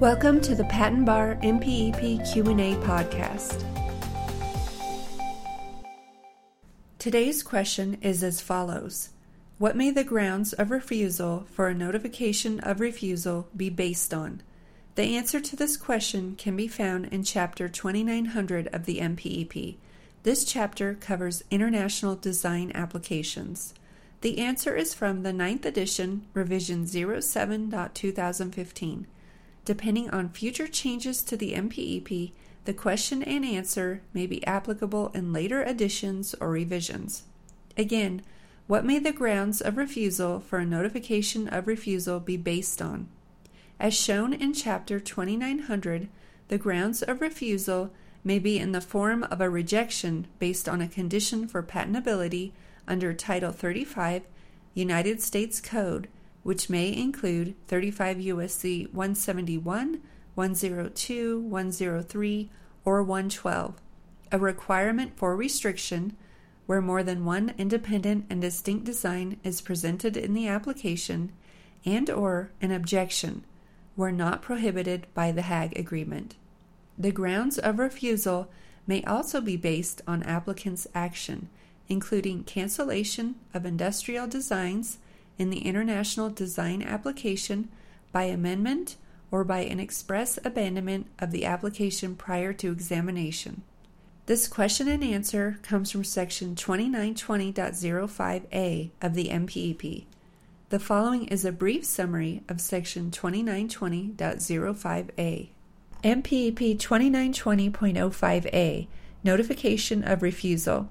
Welcome to the Patent Bar MPEP Q&A podcast. Today's question is as follows: What may the grounds of refusal for a notification of refusal be based on? The answer to this question can be found in chapter 2900 of the MPEP. This chapter covers international design applications. The answer is from the 9th edition, revision 07.2015. Depending on future changes to the MPEP, the question and answer may be applicable in later editions or revisions. Again, what may the grounds of refusal for a notification of refusal be based on? As shown in Chapter 2900, the grounds of refusal may be in the form of a rejection based on a condition for patentability under Title 35 United States Code which may include 35 U.S.C. 171, 102, 103, or 112, a requirement for restriction where more than one independent and distinct design is presented in the application and or an objection were not prohibited by the Hague Agreement. The grounds of refusal may also be based on applicant's action, including cancellation of industrial designs in the International Design Application by amendment or by an express abandonment of the application prior to examination. This question and answer comes from Section 2920.05a of the MPEP. The following is a brief summary of Section 2920.05a. MPEP 2920.05a Notification of Refusal.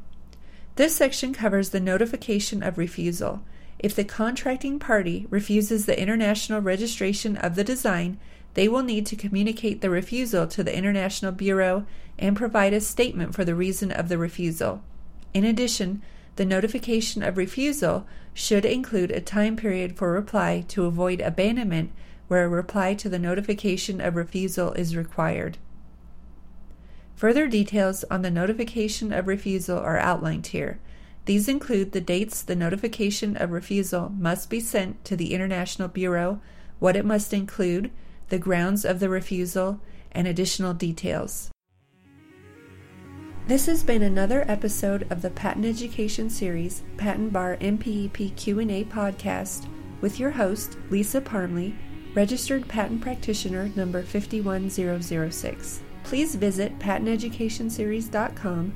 This section covers the notification of refusal if the contracting party refuses the international registration of the design, they will need to communicate the refusal to the International Bureau and provide a statement for the reason of the refusal. In addition, the notification of refusal should include a time period for reply to avoid abandonment where a reply to the notification of refusal is required. Further details on the notification of refusal are outlined here. These include the dates the notification of refusal must be sent to the International Bureau, what it must include, the grounds of the refusal, and additional details. This has been another episode of the Patent Education Series Patent Bar MPEP Q&A podcast with your host Lisa Parmley, registered patent practitioner number 51006. Please visit patenteducationseries.com